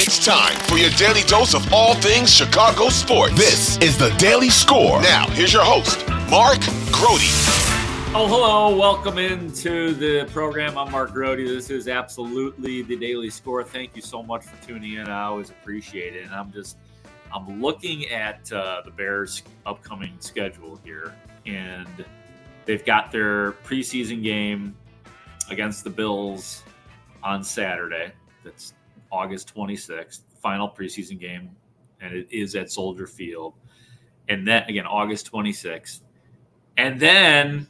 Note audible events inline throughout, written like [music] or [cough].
It's time for your daily dose of all things Chicago sports. This is the Daily Score. Now, here's your host, Mark Grote. Oh, hello. Welcome into the program. I'm Mark Grote. This is absolutely the Daily Score. Thank you so much for tuning in. I always appreciate it. And I'm just, I'm looking at uh, the Bears' upcoming schedule here, and they've got their preseason game against the Bills on Saturday. That's August 26th, final preseason game, and it is at Soldier Field. And then again, August 26th. And then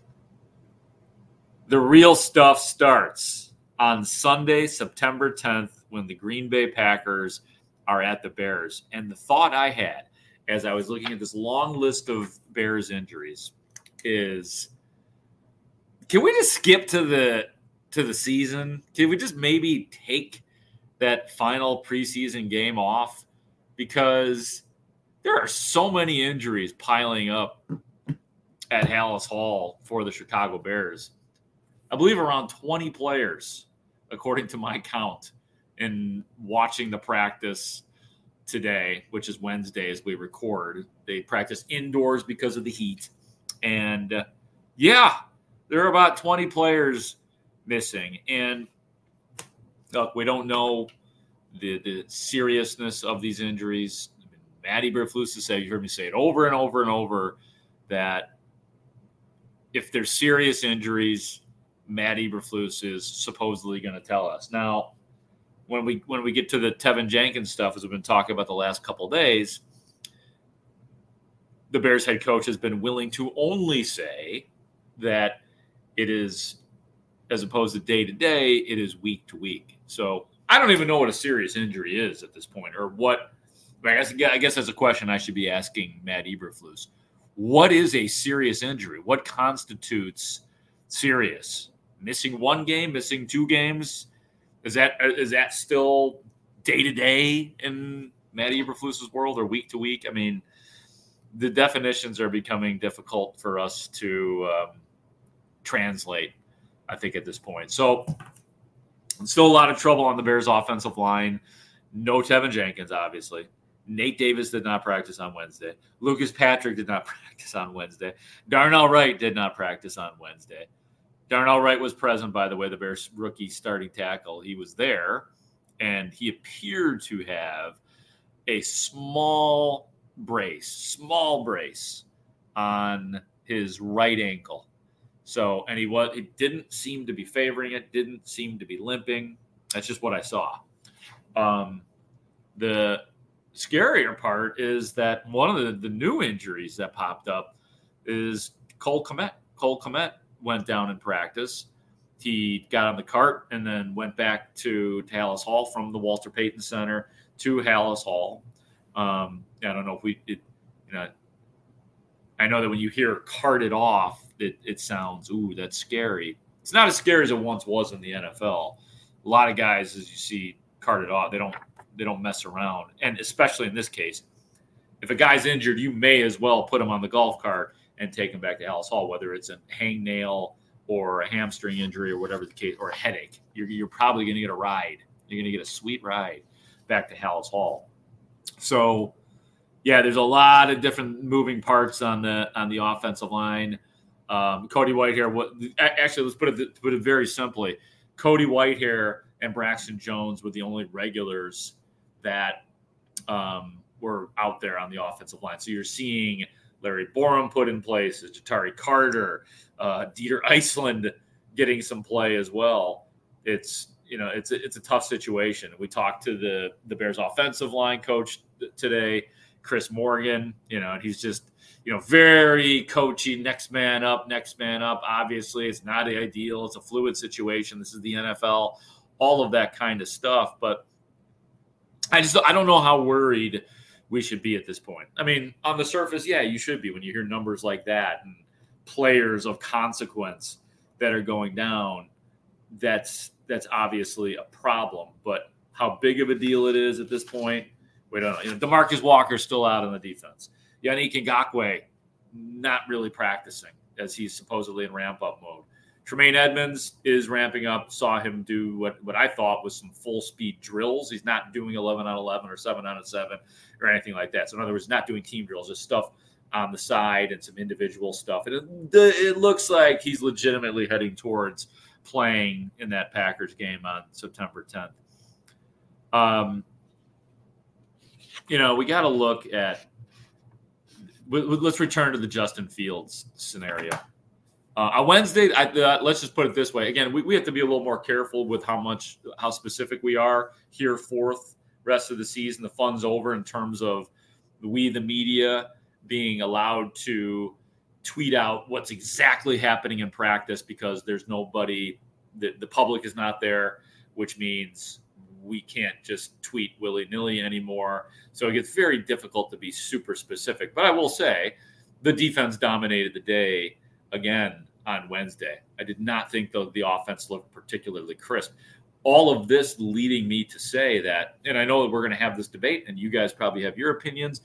the real stuff starts on Sunday, September 10th, when the Green Bay Packers are at the Bears. And the thought I had as I was looking at this long list of Bears injuries is can we just skip to the to the season? Can we just maybe take that final preseason game off because there are so many injuries piling up at Halas Hall for the Chicago Bears. I believe around 20 players, according to my count, in watching the practice today, which is Wednesday as we record. They practice indoors because of the heat. And uh, yeah, there are about 20 players missing. And look, we don't know the the seriousness of these injuries. Matt Eberflus has said, you heard me say it over and over and over, that if there's serious injuries, Matt Eberflus is supposedly going to tell us. Now, when we when we get to the Teven Jenkins stuff, as we've been talking about the last couple days, the Bears head coach has been willing to only say that it is as opposed to day to day, it is week to week. So I don't even know what a serious injury is at this point, or what. I guess, I guess that's a question I should be asking Matt Eberflus. What is a serious injury? What constitutes serious? Missing one game, missing two games, is that is that still day to day in Matt Eberflus's world or week to week? I mean, the definitions are becoming difficult for us to um, translate. I think at this point. So still a lot of trouble on the Bears offensive line. No Teven Jenkins, obviously. Nate Davis did not practice on Wednesday. Lucas Patrick did not [laughs] practice on Wednesday. Darnell Wright did not practice on Wednesday. Darnell Wright was present, by the way, the Bears rookie starting tackle. He was there, and he appeared to have a small brace, small brace on his right ankle. So, and he was, it didn't seem to be favoring it, didn't seem to be limping. That's just what I saw. Um, the scarier part is that one of the, the new injuries that popped up is Cole Kmet. Cole Kmet went down in practice. He got on the cart and then went back to, to Halas Hall from the Walter Payton Center to Halas Hall. Um, I don't know if we, it, you know, I know that when you hear carted off, it, it sounds, ooh, that's scary. It's not as scary as it once was in the NFL. A lot of guys, as you see, carted off. They don't they don't mess around, and especially in this case, if a guy's injured, you may as well put him on the golf cart and take him back to Halas Hall, whether it's a hangnail or a hamstring injury or whatever the case, or a headache. You're, you're probably going to get a ride. You're going to get a sweet ride back to Halas Hall. So, yeah, there's a lot of different moving parts on the on the offensive line. Um, Cody Whitehair. What actually? Let's put it put it very simply. Cody Whitehair and Braxton Jones were the only regulars that um, were out there on the offensive line. So you're seeing Larry Borom put in place, Ja'Tyre Carter, uh, Dieter Eiselen getting some play as well. It's you know it's a, it's a tough situation. We talked to the the Bears offensive line coach today, Chris Morgan. You know, and he's just you know, very coachy, next man up, next man up. Obviously, it's not ideal. It's a fluid situation. This is the NFL, all of that kind of stuff. But I just I don't know how worried we should be at this point. I mean, on the surface, yeah, you should be when you hear numbers like that and players of consequence that are going down. That's that's obviously a problem. But how big of a deal it is at this point, we don't know. You know, DeMarcus Walker's still out on the defense. Yannick Ngakoue not really practicing as he's supposedly in ramp up mode. Tremaine Edmunds is ramping up. Saw him do what, what I thought was some full speed drills. He's not doing 11 on 11 or 7 on 7 or anything like that. So, in other words, not doing team drills, just stuff on the side and some individual stuff. And it, it looks like he's legitimately heading towards playing in that Packers game on September 10th. Um, you know, we got to look at. Let's return to the Justin Fields scenario. Uh, on Wednesday, I, uh, let's just put it this way. Again, we, we have to be a little more careful with how much, how specific we are here. Fourth rest of the season, the fun's over in terms of we, the media, being allowed to tweet out what's exactly happening in practice because there's nobody, the, the public is not there, which means we can't just tweet willy nilly anymore. So it gets very difficult to be super specific. But I will say the defense dominated the day again on Wednesday. I did not think the, the offense looked particularly crisp. All of this leading me to say that, and I know that we're going to have this debate, and you guys probably have your opinions.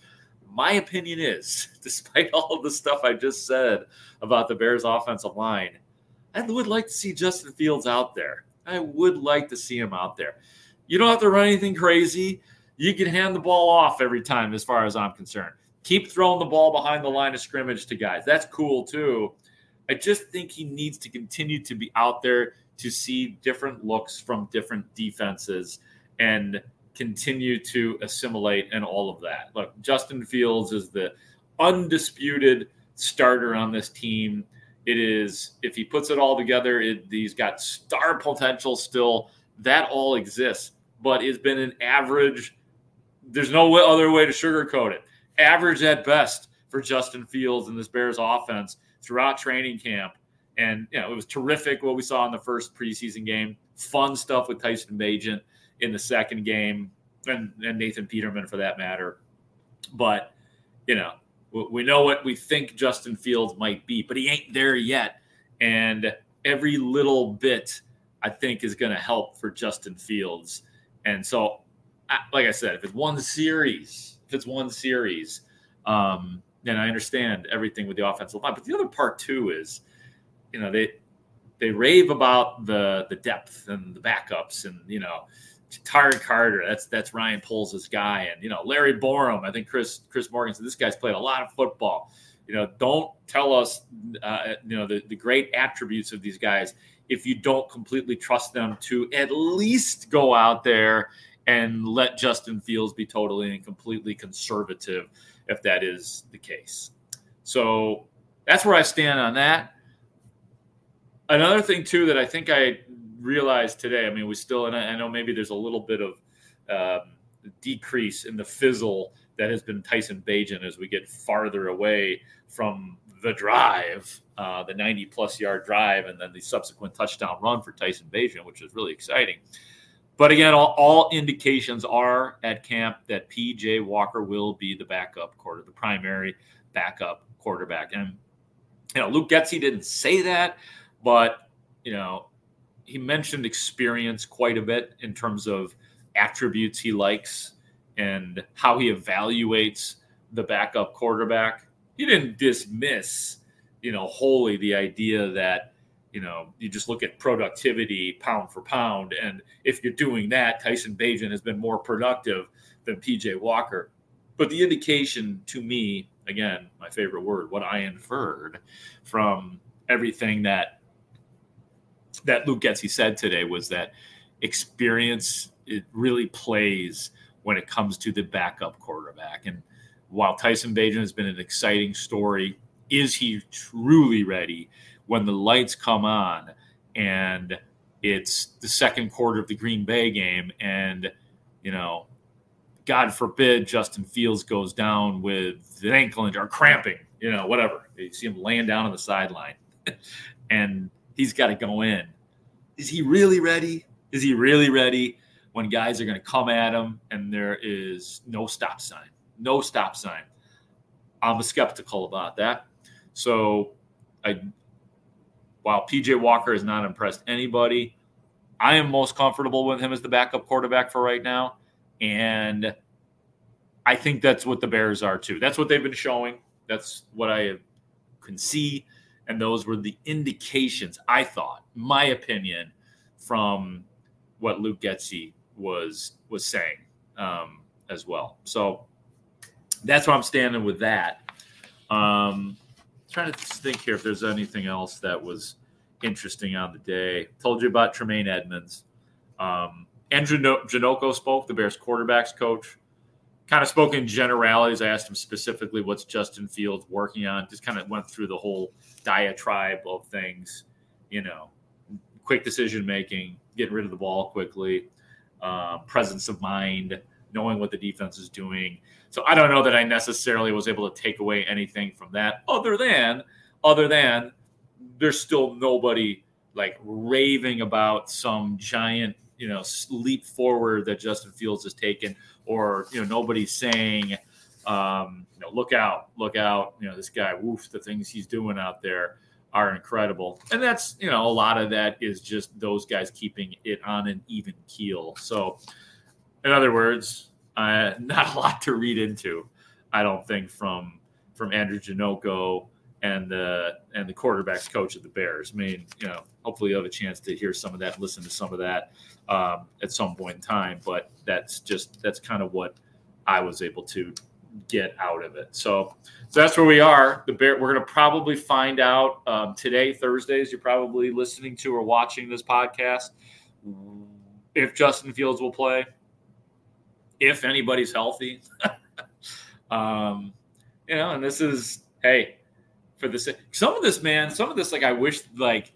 My opinion is, [laughs] despite all of the stuff I just said about the Bears' offensive line, I would like to see Justin Fields out there. I would like to see him out there. You don't have to run anything crazy. You can hand the ball off every time, as far as I'm concerned. Keep throwing the ball behind the line of scrimmage to guys. That's cool too. I just think he needs to continue to be out there to see different looks from different defenses and continue to assimilate and all of that. Look, Justin Fields is the undisputed starter on this team. It is, if he puts it all together, it, he's got star potential still. That all exists, but it's been an average. There's no other way to sugarcoat it. Average at best for Justin Fields and this Bears offense throughout training camp. And you know, it was terrific what we saw in the first preseason game. Fun stuff with Tyson Bagent in the second game, and, and Nathan Peterman for that matter. But you know, we know what we think Justin Fields might be, but he ain't there yet. And every little bit, I think, is going to help for Justin Fields. And so, like I said, if it's one series, if it's one series, um, and I understand everything with the offensive line, but the other part too is, you know, they they rave about the the depth and the backups, and you know, Tyrod Carter, that's that's Ryan Poles' guy, and you know, Larry Borom. I think Chris Chris Morgan said this guy's played a lot of football. You know, don't tell us, uh, you know, the, the great attributes of these guys if you don't completely trust them to at least go out there and let Justin Fields be totally and completely conservative if that is the case. So that's where I stand on that. Another thing too that I think I realized today. I mean, we still, and I, know maybe there's a little bit of um, decrease in the fizzle that has been Tyson Bagent as we get farther away from the drive, uh, the 90 plus yard drive, and then the subsequent touchdown run for Tyson Bagent, which is really exciting. But again, all, all, indications are at camp that PJ Walker will be the backup quarter, the primary backup quarterback. And you know, Luke Getsy didn't say that, but you know, he mentioned experience quite a bit in terms of attributes he likes and how he evaluates the backup quarterback. He didn't dismiss, you know, wholly the idea that you know, you just look at productivity pound for pound. And if you're doing that, Tyson Bagent has been more productive than PJ Walker. But the indication to me, again, my favorite word, what I inferred from everything that that Luke Getsy said today was that experience it really plays when it comes to the backup quarterback. And while Tyson Bagent has been an exciting story, is he truly ready? when the lights come on and it's the second quarter of the Green Bay game and you know God forbid Justin Fields goes down with an ankle injury or cramping, you know, whatever. You see him laying down on the sideline [laughs] and he's got to go in. Is he really ready? Is he really ready when guys are going to come at him and there is no stop sign? No stop sign. I'm skeptical about that. So I while PJ Walker has not impressed anybody, I am most comfortable with him as the backup quarterback for right now. And I think that's what the Bears are too. That's what they've been showing. That's what I can see. And those were the indications, I thought, my opinion, from what Luke Getsy was was saying um, as well. So that's where I'm standing with that. Um, trying to think here if there's anything else that was interesting on the day. Told you about Tremaine Edmunds. Um, Andrew Janocko spoke, the Bears quarterbacks coach. Kind of spoke in generalities. I asked him specifically what's Justin Fields working on. Just kind of went through the whole diatribe of things, you know, quick decision making, getting rid of the ball quickly, uh, presence of mind, knowing what the defense is doing. So I don't know that I necessarily was able to take away anything from that, other than other than there's still nobody like raving about some giant you know leap forward that Justin Fields has taken, or you know nobody's saying, um, you know, look out, look out, you know this guy, woof, the things he's doing out there are incredible, and that's you know a lot of that is just those guys keeping it on an even keel. So, in other words, uh, [laughs] not a lot to read into, I don't think from from Andrew Janocko and the and the quarterbacks coach of the Bears. I mean, you know, hopefully you'll have a chance to hear some of that, listen to some of that um, at some point in time. But that's just that's kind of what I was able to get out of it. So, so that's where we are. The Bear. We're going to probably find out um, today, Thursdays. You're probably listening to or watching this podcast. If Justin Fields will play, if anybody's healthy, [laughs] um, you know, and this is hey for this. Some of this, man, some of this, like I wish, like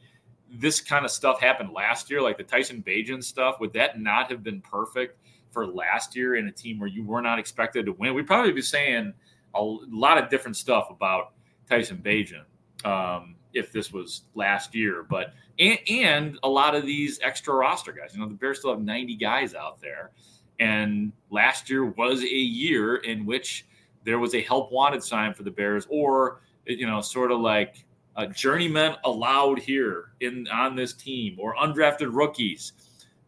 this kind of stuff happened last year, like the Tyson Bagent stuff. Would that not have been perfect for last year in a team where you were not expected to win? We'd probably be saying a lot of different stuff about Tyson Bagent um, if this was last year. But and, and a lot of these extra roster guys. You know, the Bears still have 90 guys out there. And last year was a year in which there was a help wanted sign for the Bears, or you know, sort of like uh, journeymen allowed here in on this team or undrafted rookies.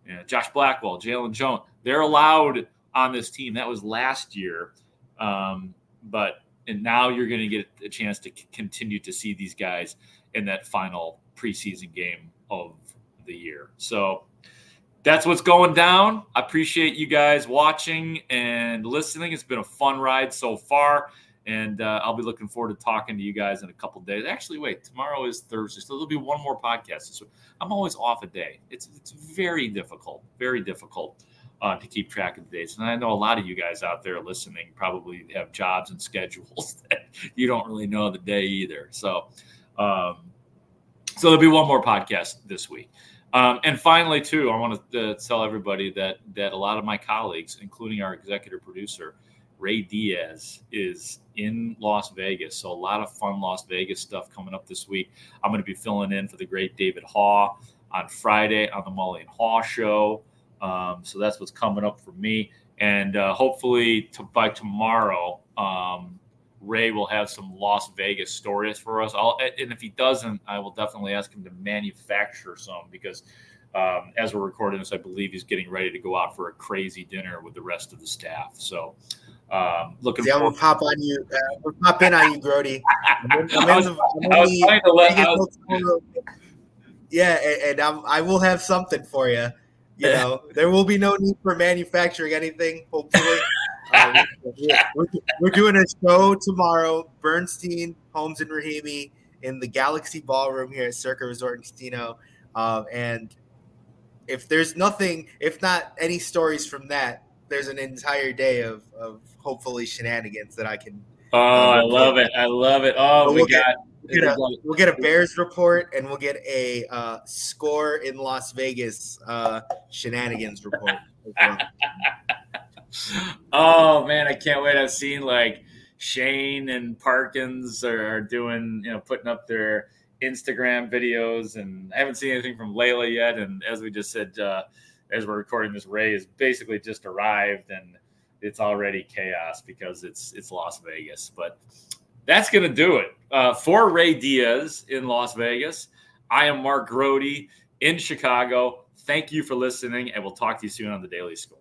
You know, Josh Blackwell, Jaylon Jones, they're allowed on this team. That was last year, um, but and now you're going to get a chance to c- continue to see these guys in that final preseason game of the year. So that's what's going down. I appreciate you guys watching and listening. It's been a fun ride so far. And uh, I'll be looking forward to talking to you guys in a couple days. Actually, wait, tomorrow is Thursday, so there'll be one more podcast. So I'm always off a day. It's it's very difficult, very difficult uh, to keep track of the dates. And I know a lot of you guys out there listening probably have jobs and [laughs] schedules that you don't really know the day either. So, um, so there'll be one more podcast this week. Um, and finally, too, I want to uh, tell everybody that that a lot of my colleagues, including our executive producer, Ray Diaz is in Las Vegas. So a lot of fun Las Vegas stuff coming up this week. I'm going to be filling in for the great David Haugh on Friday on the Mully and Haugh show. Um, so that's what's coming up for me. And uh, hopefully to, by tomorrow, um, Ray will have some Las Vegas stories for us. I'll, and if he doesn't, I will definitely ask him to manufacture some because um, as we're recording this, I believe he's getting ready to go out for a crazy dinner with the rest of the staff. So um, looking yeah, we'll pop on you. Uh, we'll pop in on you, Grote. yeah, and, and I'm, I will have something for you. You [laughs] know, there will be no need for manufacturing anything. Hopefully, [laughs] we're, we're, doing a show tomorrow. Bernstein, Holmes, and Rahimi in the Galaxy Ballroom here at Circa Resort Encino. Um, and if there's nothing, if not any stories from that, there's an entire day of, of hopefully shenanigans that I can. Oh, uh, I love it! I love it! Oh, we we'll got. Get, we'll, get a, we'll get a Bears report and we'll get a uh, score in Las Vegas uh, shenanigans report. [laughs] [laughs] oh man, I can't wait! I've seen like Shane and Parkins are doing, you know, putting up their Instagram videos, and I haven't seen anything from Leila yet. And as we just said, uh, as we're recording this, Ray has basically just arrived, and it's already chaos because it's it's Las Vegas. But that's to do it uh, for Ray Diaz in Las Vegas. I am Mark Grote in Chicago. Thank you for listening, and we'll talk to you soon on the Daily Score.